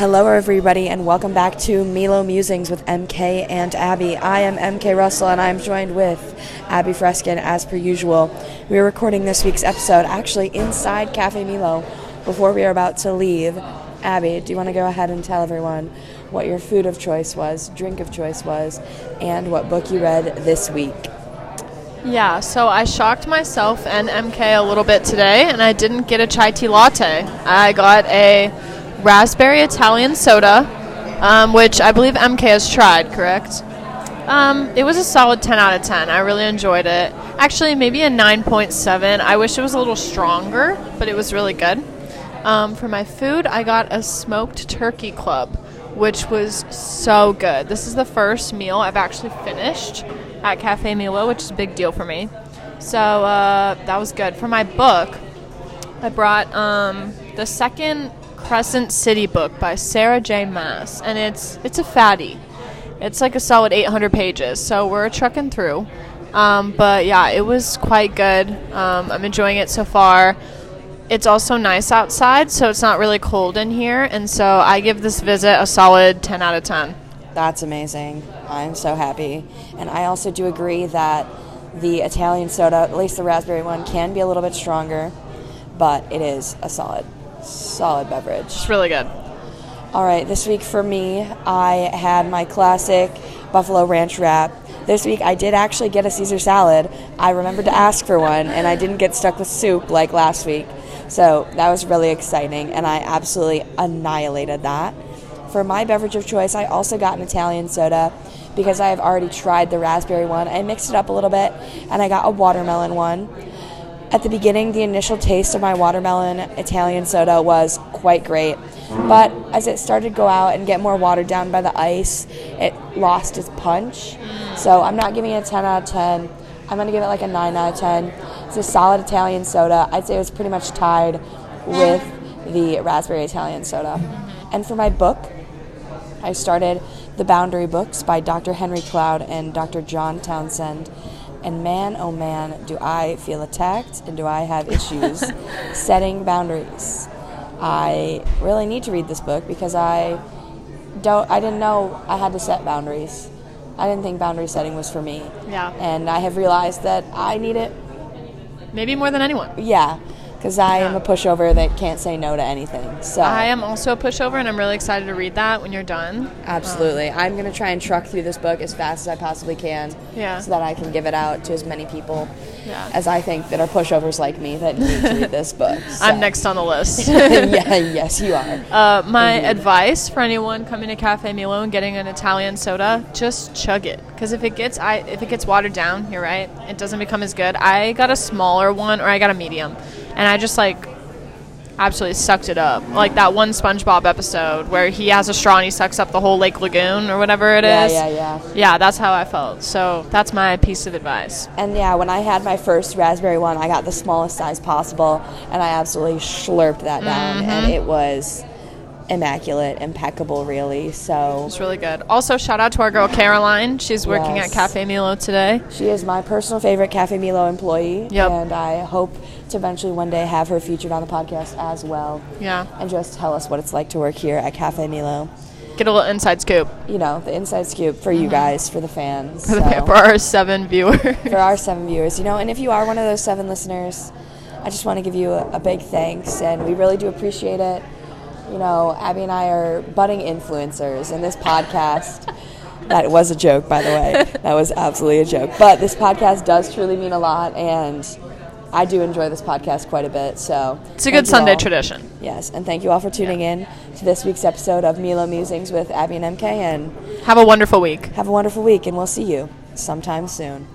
Hello, everybody, and welcome back to Milo Musings with MK and Abby. I am MK Russell, and I'm joined with Abby Freskin as per usual. We are recording this week's episode actually inside Cafe Milo before we are about to leave. Abby, do you want to go ahead and tell everyone what your food of choice was, drink of choice was, and what book you read this week? Yeah, so I shocked myself and MK a little bit today, and I didn't get a chai tea latte. I got a raspberry Italian soda, um, which I believe MK has tried, correct? Um, it was a solid 10 out of 10. I really enjoyed it. Actually, maybe a 9.7. I wish it was a little stronger, but it was really good. Um, for my food, I got a smoked turkey club, which was so good. This is the first meal I've actually finished at Cafe Milo, which is a big deal for me. So uh, that was good. For my book, I brought um, the second Crescent City book by Sarah J. Maas, and it's it's a fatty. It's like a solid 800 pages, so we're trucking through. Um, but yeah, it was quite good. Um, I'm enjoying it so far. It's also nice outside, so it's not really cold in here, and so I give this visit a solid 10 out of 10. That's amazing. I'm so happy. And I also do agree that the Italian soda, at least the raspberry one, can be a little bit stronger, but it is a solid, solid beverage. It's really good. All right, this week for me, I had my classic Buffalo Ranch wrap. This week I did actually get a Caesar salad. I remembered to ask for one, and I didn't get stuck with soup like last week. So that was really exciting, and I absolutely annihilated that. For my beverage of choice, I also got an Italian soda because I have already tried the raspberry one. I mixed it up a little bit and I got a watermelon one. At the beginning, the initial taste of my watermelon Italian soda was quite great, but as it started to go out and get more watered down by the ice, it lost its punch. So I'm not giving it a 10 out of 10. I'm going to give it like a 9 out of 10. It's a solid Italian soda. I'd say it was pretty much tied with the raspberry Italian soda. And for my book, I started The Boundary Books by Dr. Henry Cloud and Dr. John Townsend. And man, oh man, do I feel attacked and do I have issues setting boundaries. I really need to read this book because I don't I didn't know I had to set boundaries. I didn't think boundary setting was for me. Yeah. And I have realized that I need it. Maybe more than anyone. Yeah because I am a pushover that can't say no to anything. So I am also a pushover, and I'm really excited to read that when you're done. Absolutely. I'm going to try and truck through this book as fast as I possibly can Yeah. so that I can give it out to as many people Yeah. as I think that are pushovers like me that need to read this book. So- I'm next on the list. yeah, yes, you are. Uh, my advice for anyone coming to Cafe Milo and getting an Italian soda, just chug it. Because if it gets I, if it gets watered down, you're right, it doesn't become as good. I got a smaller one, or I got a medium, and I just like absolutely sucked it up. Like that one SpongeBob episode where he has a straw and he sucks up the whole Lake Lagoon or whatever it is. Yeah, yeah, yeah. Yeah, that's how I felt. So that's my piece of advice. And yeah, when I had my first raspberry one, I got the smallest size possible, and I absolutely slurped that down, Mm-hmm. and it was immaculate, impeccable, really. So It's really good. Also, shout out to our girl Caroline. She's working Yes. at Cafe Milo today. She is my personal favorite Cafe Milo employee, Yep. and I hope to eventually one day have her featured on the podcast as well. Yeah. And just tell us what it's like to work here at Cafe Milo. Get a little inside scoop You know, the inside scoop for you mm-hmm. guys, for the fans. for, the, so- for our seven viewers. for our seven viewers. You know, and if you are one of those seven listeners, I just want to give you a, a big thanks, and we really do appreciate it. You know, Abby and I are budding influencers, and this podcast. That was a joke, by the way. That was absolutely a joke. But this podcast does truly mean a lot, and I do enjoy this podcast quite a bit. So It's a good Sunday all. tradition. Yes, and thank you all for tuning in to this week's episode of Milo Musings with Abby and MK. And Have a wonderful week. have a wonderful week, and we'll see you sometime soon.